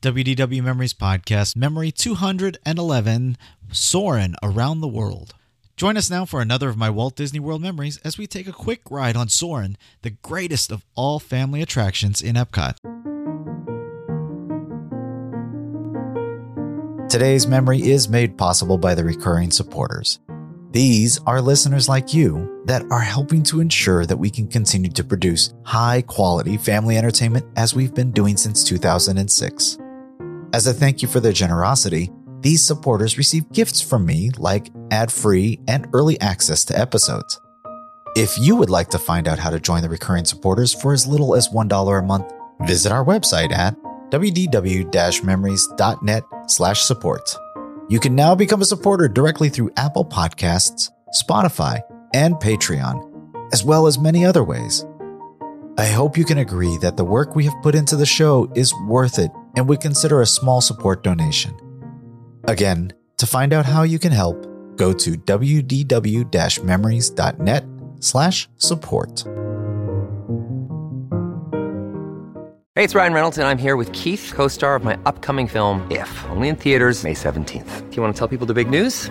WDW Memories Podcast, Memory 211, Soarin' Around the World. Join us now for another of my Walt Disney World memories as we take a quick ride on Soarin', the greatest of all family attractions in Epcot. Today's memory is made possible by the recurring supporters. These are listeners like you that are helping to ensure that we can continue to produce high quality family entertainment as we've been doing since 2006. As a thank you for their generosity, these supporters receive gifts from me like ad free and early access to episodes. If you would like to find out how to join the recurring supporters for as little as $1 a month, visit our website at wdw-memories.net slash support. You can now become a supporter directly through Apple Podcasts, Spotify, and Patreon, as well as many other ways. I hope you can agree that the work we have put into the show is worth it and would consider a small support donation. Again, to find out how you can help, go to wdw-memories.net slash support. Hey, it's Ryan Reynolds, and I'm here with Keith, co star of my upcoming film, If, only in theaters, May 17th. Do you want to tell people the big news?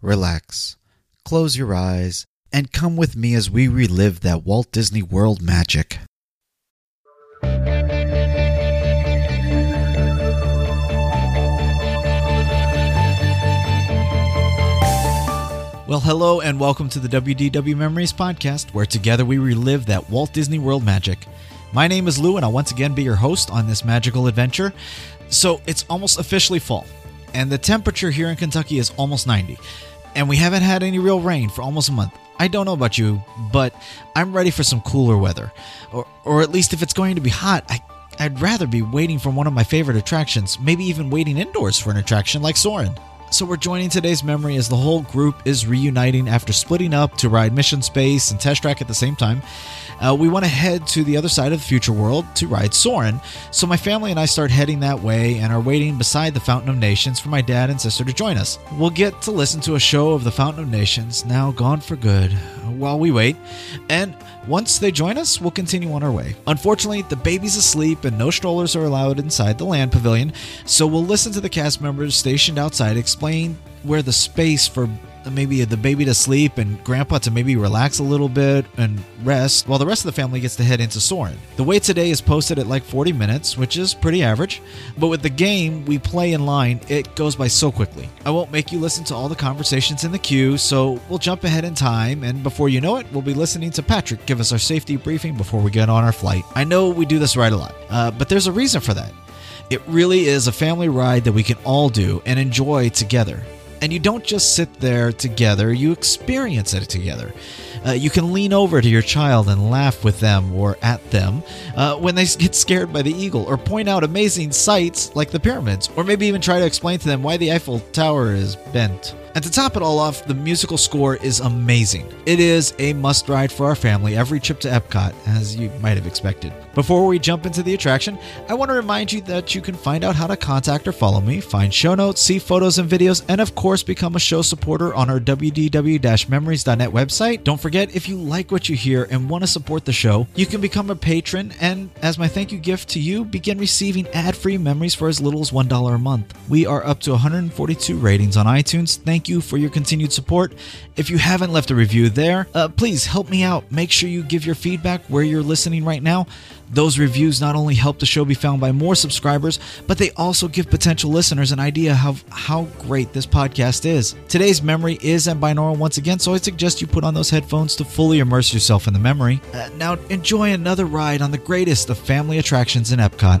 relax, close your eyes, and come with me as we relive that Walt Disney World magic. Well, hello and welcome to the WDW Memories Podcast, where together we relive that Walt Disney World magic. My name is Lou, and I'll once again be your host on this magical adventure. So, it's almost officially fall, and the temperature here in Kentucky is almost 90, and we haven't had any real rain for almost a month. I don't know about you, but I'm ready for some cooler weather. Or, or at least if it's going to be hot, I, I'd rather be waiting for one of my favorite attractions, maybe even waiting indoors for an attraction like Soarin'. So we're joining today's memory as the whole group is reuniting after splitting up to ride Mission Space and Test Track at the same time. Uh, we want to head to the other side of the future world to ride Soarin'. So my family and I start heading that way and are waiting beside the Fountain of Nations for my dad and sister to join us. We'll get to listen to a show of the Fountain of Nations, now gone for good, while we wait. And once they join us, we'll continue on our way. Unfortunately, the baby's asleep and no strollers are allowed inside the land pavilion, so we'll listen to the cast members stationed outside explain where the space for maybe the baby to sleep and grandpa to maybe relax a little bit and rest while the rest of the family gets to head into Soarin'. The wait today is posted at like 40 minutes, which is pretty average, but with the game we play in line, it goes by so quickly. I won't make you listen to all the conversations in the queue, so we'll jump ahead in time, and before you know it, we'll be listening to Patrick give us our safety briefing before we get on our flight. I know we do this right a lot, uh, but there's a reason for that. It really is a family ride that we can all do and enjoy together. And you don't just sit there together, you experience it together. Uh, you can lean over to your child and laugh with them or at them uh, when they get scared by the eagle, or point out amazing sights like the pyramids, or maybe even try to explain to them why the Eiffel Tower is bent. And to top it all off, the musical score is amazing. It is a must ride for our family every trip to Epcot, as you might have expected. Before we jump into the attraction, I want to remind you that you can find out how to contact or follow me, find show notes, see photos and videos, and of course, become a show supporter on our wdw memories.net website. Don't forget, if you like what you hear and want to support the show, you can become a patron and, as my thank you gift to you, begin receiving ad free memories for as little as $1 a month. We are up to 142 ratings on iTunes. Thank you for your continued support. If you haven't left a review there, uh, please help me out. Make sure you give your feedback where you're listening right now. Those reviews not only help the show be found by more subscribers, but they also give potential listeners an idea of how great this podcast is. Today's memory is in binaural once again, so I suggest you put on those headphones to fully immerse yourself in the memory. Uh, now, enjoy another ride on the greatest of family attractions in Epcot.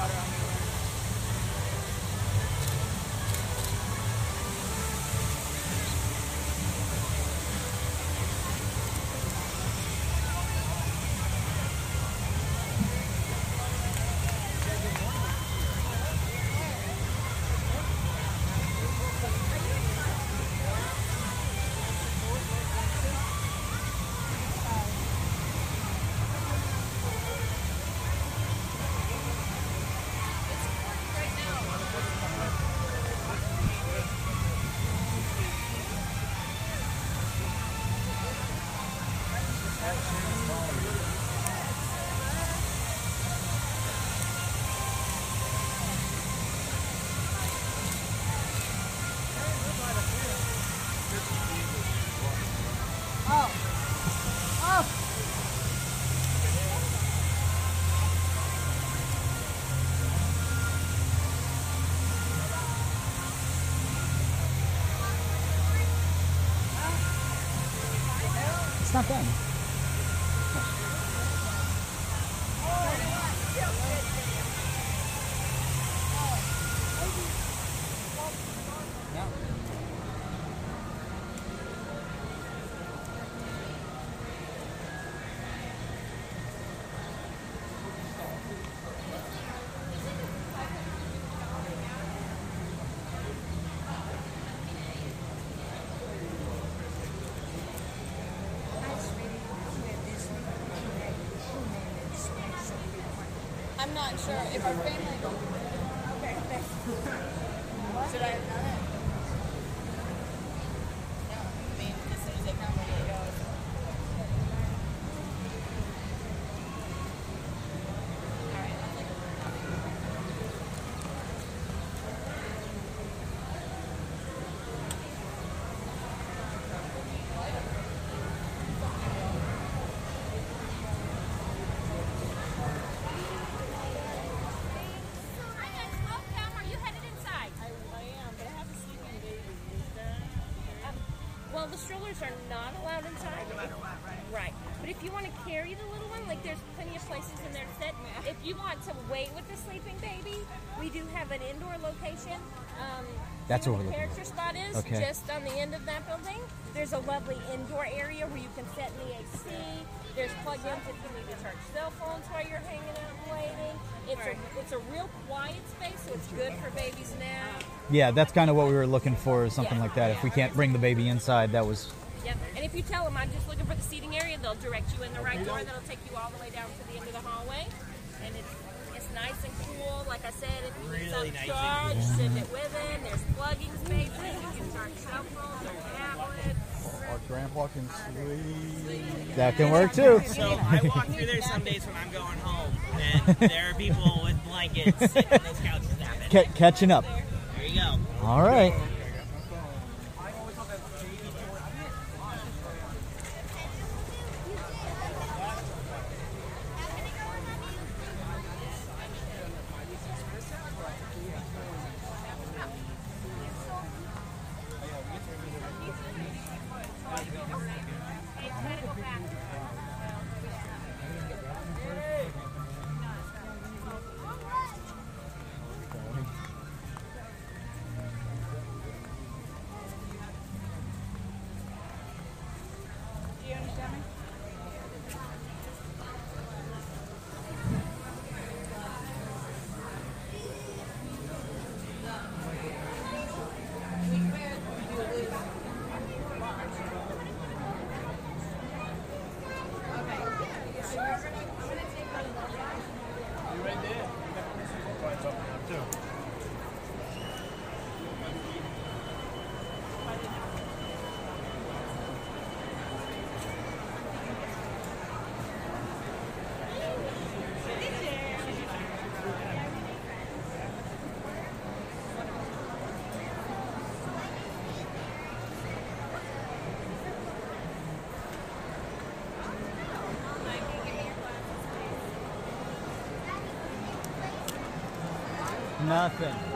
It's not sure if our family. Okay. thanks. Should I have done it? No. I mean, as soon as they come, we go. Strollers are not allowed inside. Right. But if you want to carry the little one, like there's plenty of places in there to sit. If you want to wait with the sleeping baby, we do have an indoor location. Um, That's see what where we're the looking character spot is, Okay. just on the end of that building. There's a lovely indoor area where you can sit in the AC. There's plug-ins if you need to charge cell phones while you're hanging out and waiting. It's a it's a real quiet space, so it's good for babies now. Yeah, that's kind of what we were looking for, is something Yeah. like that. If we can't bring the baby inside, that was. Yep. And if you tell them I'm just looking for the seating area, they'll direct you in the right door. That'll take you all the way down to the end of the hallway. And it's it's nice and cool. Like I said, if you need Really something nice and charged, send it with it. There's plugging spaces. You can charge cell phones or tablets. Our grandpa can sleep. That can work too. So I walk through there some days when I'm going home, and there are people with blankets sitting on those couches napping. Ca- catching up. There you go. All right. Nothing.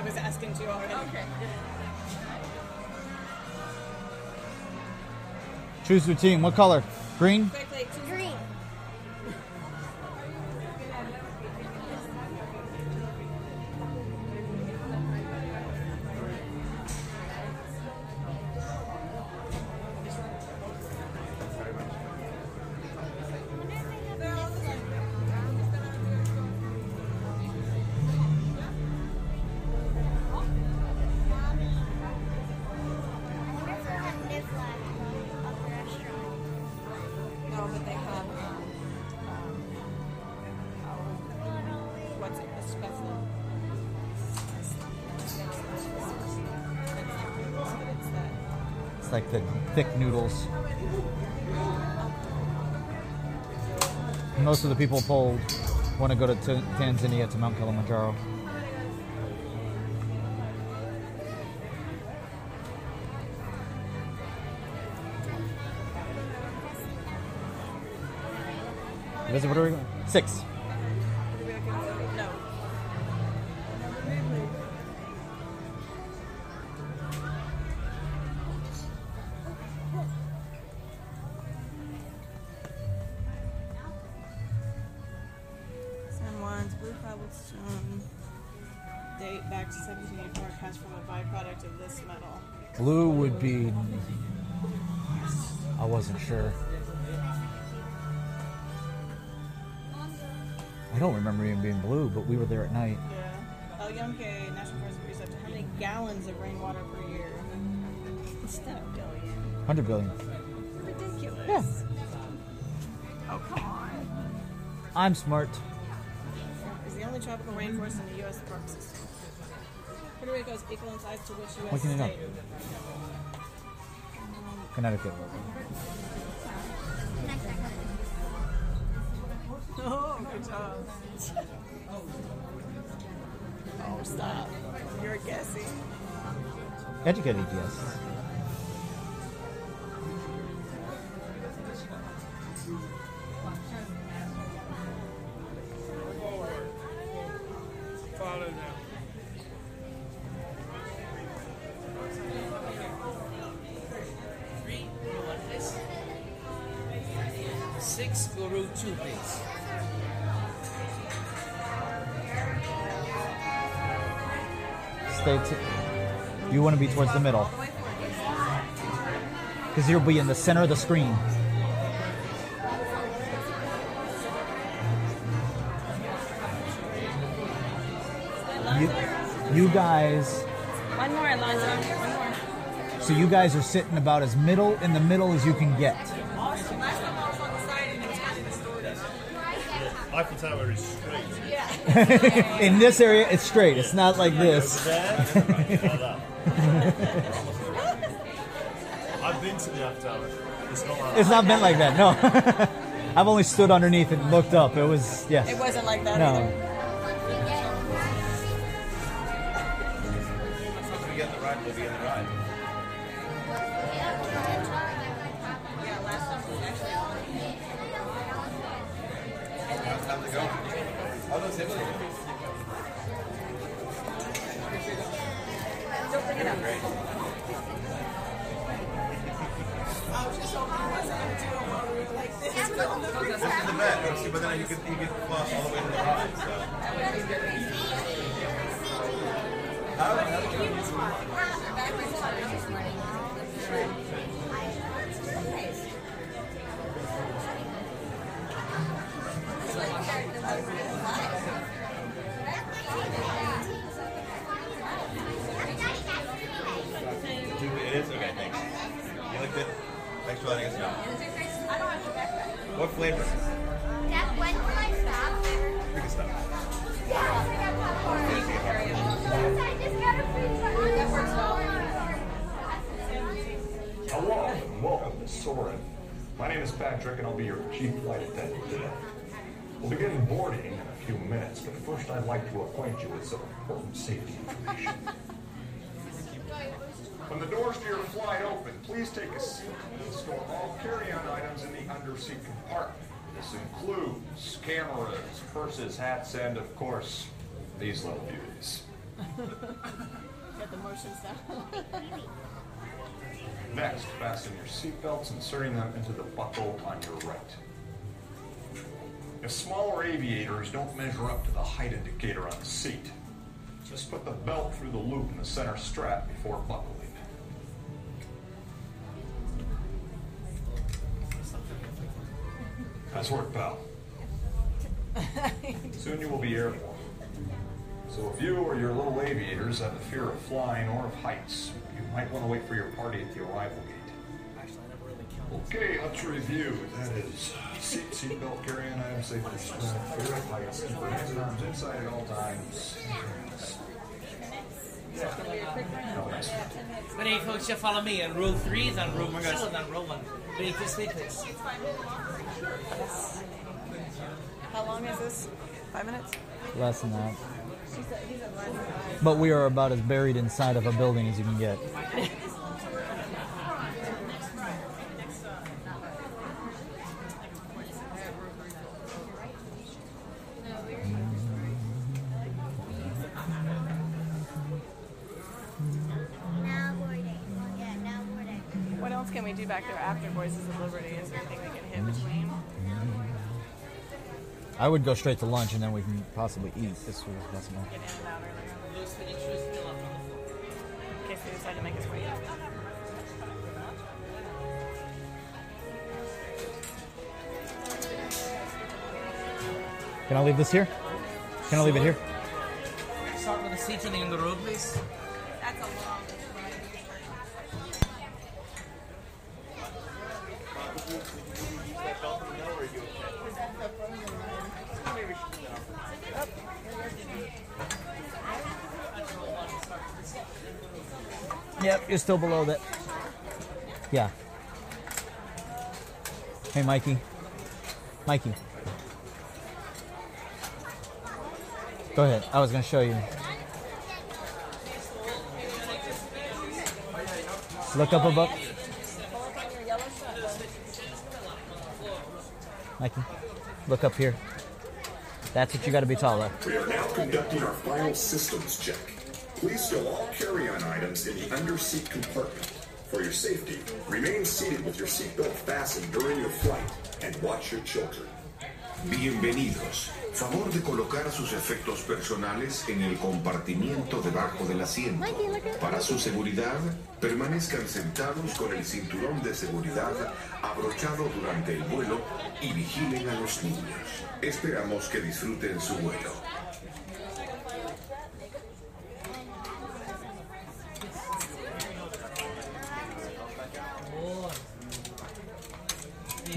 I was asking you already. Okay. Choose your team. What color? Green? Quickly. Green. It's like the thick noodles. Most of the people polled want to go to T- Tanzania to Mount Kilimanjaro. Visit? Six. I wasn't sure. I don't remember even being blue, but we were there at night. Yeah. Oh, El Yunque National Forest research how many gallons of rainwater per year? Instead of billion. 100 billion. Ridiculous. Yeah. Oh, come on. I'm smart. It's the only tropical rainforest in the U.S. park system. Puerto Rico is equal in size to which U.S. What can you know? state? Good job. oh, stop. You're guessing. Educated, yes. Six guru two, please. Stay. T- you want to be towards the middle. Because you'll be in the center of the screen. You, you guys. One more, Alonzo. One more. So you guys are sitting about as middle in the middle as you can get. Eiffel Tower is straight. Yeah. in this area, it's straight. It's not like this. I've been to the Eiffel Tower. It's not like It's not bent like that. No. I've only stood underneath and looked up. It was yes. It wasn't like that No. either. Once we get in the ride, we'll be in the ride. But then you can you can floss all the way to the ride. What? Dad, when will I stop? We can stop. I just got a free Hello and welcome to Soarin'. My name is Patrick and I'll be your chief flight attendant today. We'll begin boarding in a few minutes, but first I'd like to acquaint you with some important safety information. When the doors to your flight open, please take a seat and store all carry-on items in the underseat compartment. This includes cameras, purses, hats, and of course, these little beauties. Get the motions down. Next, fasten your seatbelts, inserting them into the buckle on your right. If smaller aviators don't measure up to the height indicator on the seat, just put the belt through the loop in the center strap before buckling. Nice work, pal. Soon you will be airborne. So if you or your little aviators have a fear of flying or of heights, you might want to wait for your party at the arrival gate. Okay, let's review. That is seat, seatbelt, carry-on items, safety fear of heights, keep your hands and arms inside at all times. But hey, folks, you follow me. And rule three is on rule. We're going to sit on rule one. Wait, this way, please. How long is this? Five minutes? Less than that. She said, he said less than five. But we are about as buried inside of a building as you can get. else can we do back there after Voices of Liberty? Is there anything we can hit between? I would go straight to lunch and then we can possibly eat. This was that's my. Get in and out earlier. In case we decide to make his way. Can I leave this here? Can I leave it here? Start with the seats in the road, please. You're still below that. Yeah. Hey, Mikey. Mikey. Go ahead. I was going to show you. Look up above. Mikey, look up here. That's what you got to be taller. We are now conducting our final systems check. Please stow all carry-on items in the under-seat compartment. For your safety, remain seated with your seatbelt fastened during your flight and watch your children. Bienvenidos. Favor de colocar sus efectos personales en el compartimiento debajo del asiento. Para su seguridad, permanezcan sentados con el cinturón de seguridad abrochado durante el vuelo y vigilen a los niños. Esperamos que disfruten su vuelo.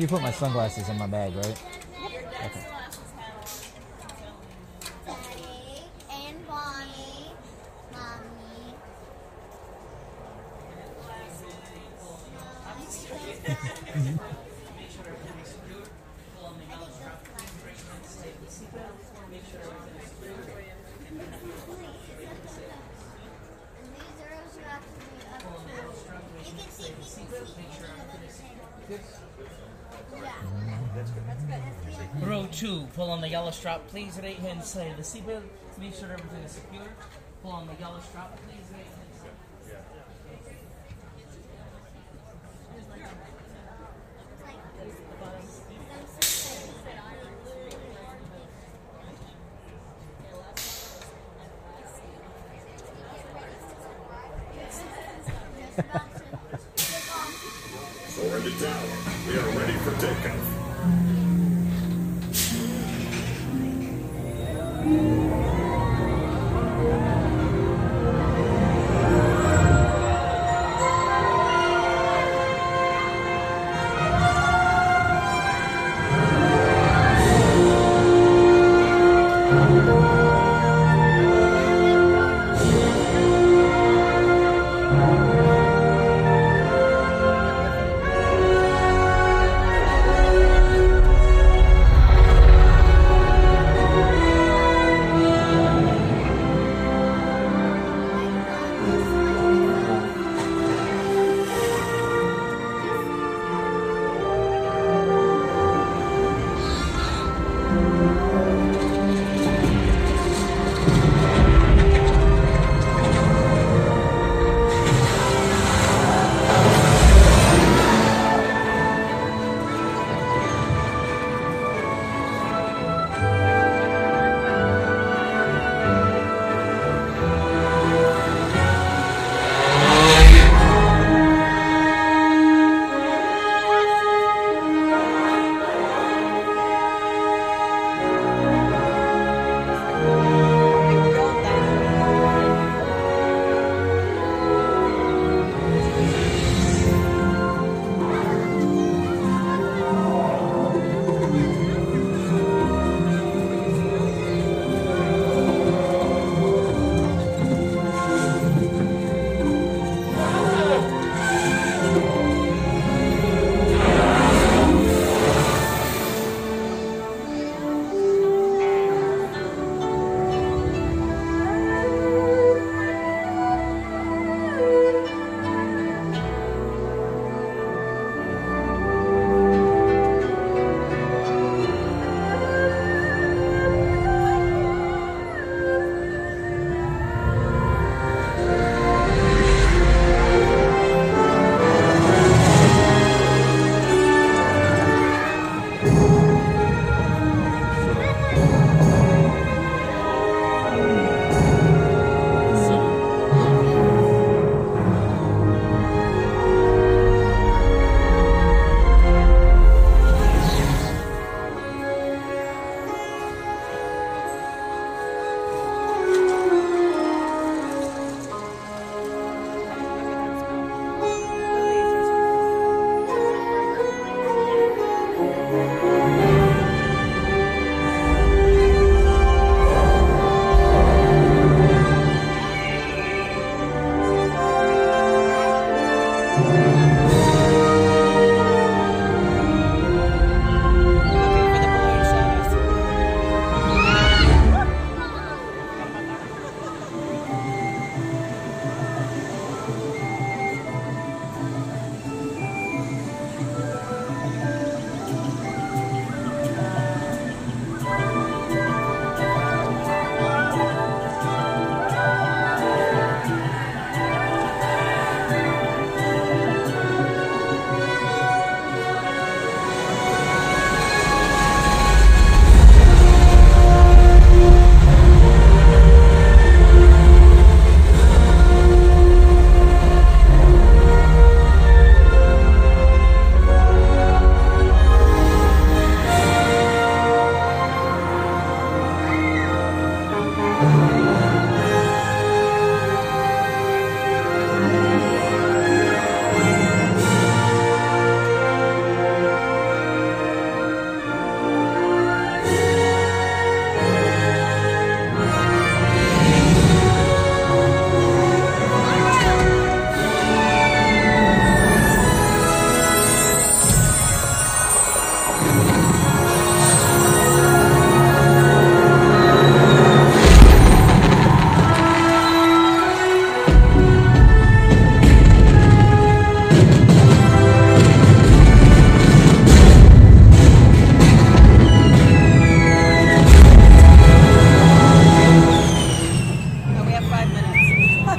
You put my sunglasses in my bag, right? Okay. Daddy and Bonnie, Mommy. And these arrows are actually up to- You can see people sleeping on the other side. Yeah. That's good. That's good. Row two, pull on the yellow strap, please. Right hand side of the seatbelt. Make sure everything is secure. Pull on the yellow strap, please. Right hand side. Four in the tower. We are ready for takeoff.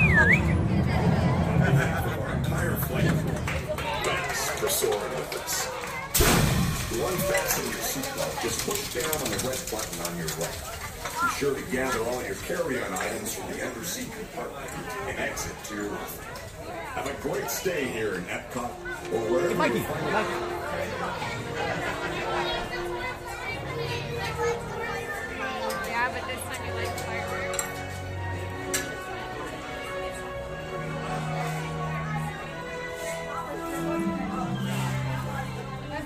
our entire flight. Thanks for soaring with us. To your seatbelt, just push down on the red button on your right. Be sure to gather all your carry-on items from the underseat compartment and exit to your left. Have a great stay here in Epcot or wherever Mikey, you find Mikey.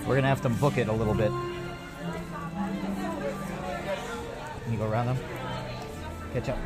We're gonna have to book it a little bit. Can you go around them? Catch up.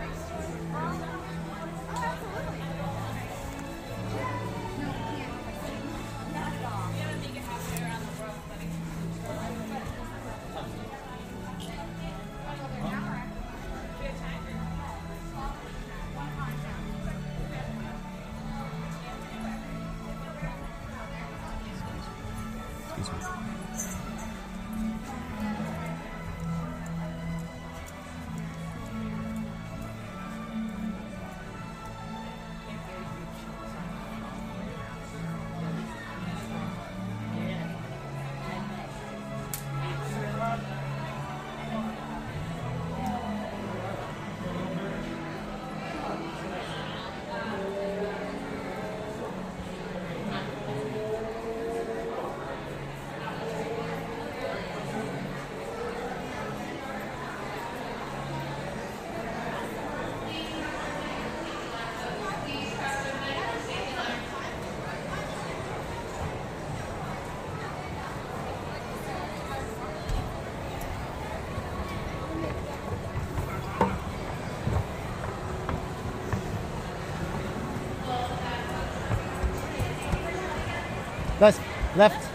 Guys, left.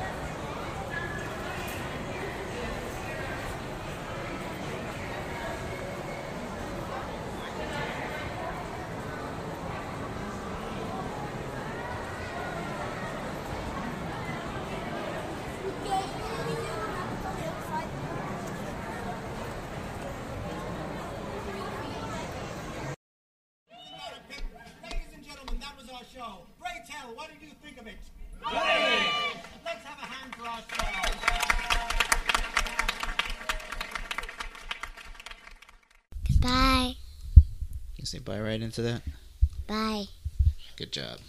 Ladies and gentlemen, that was our show. Ray Tell, what did you think of it? Great! Let's have a hand for our show. Bye. You say bye right into that? Bye. Good job.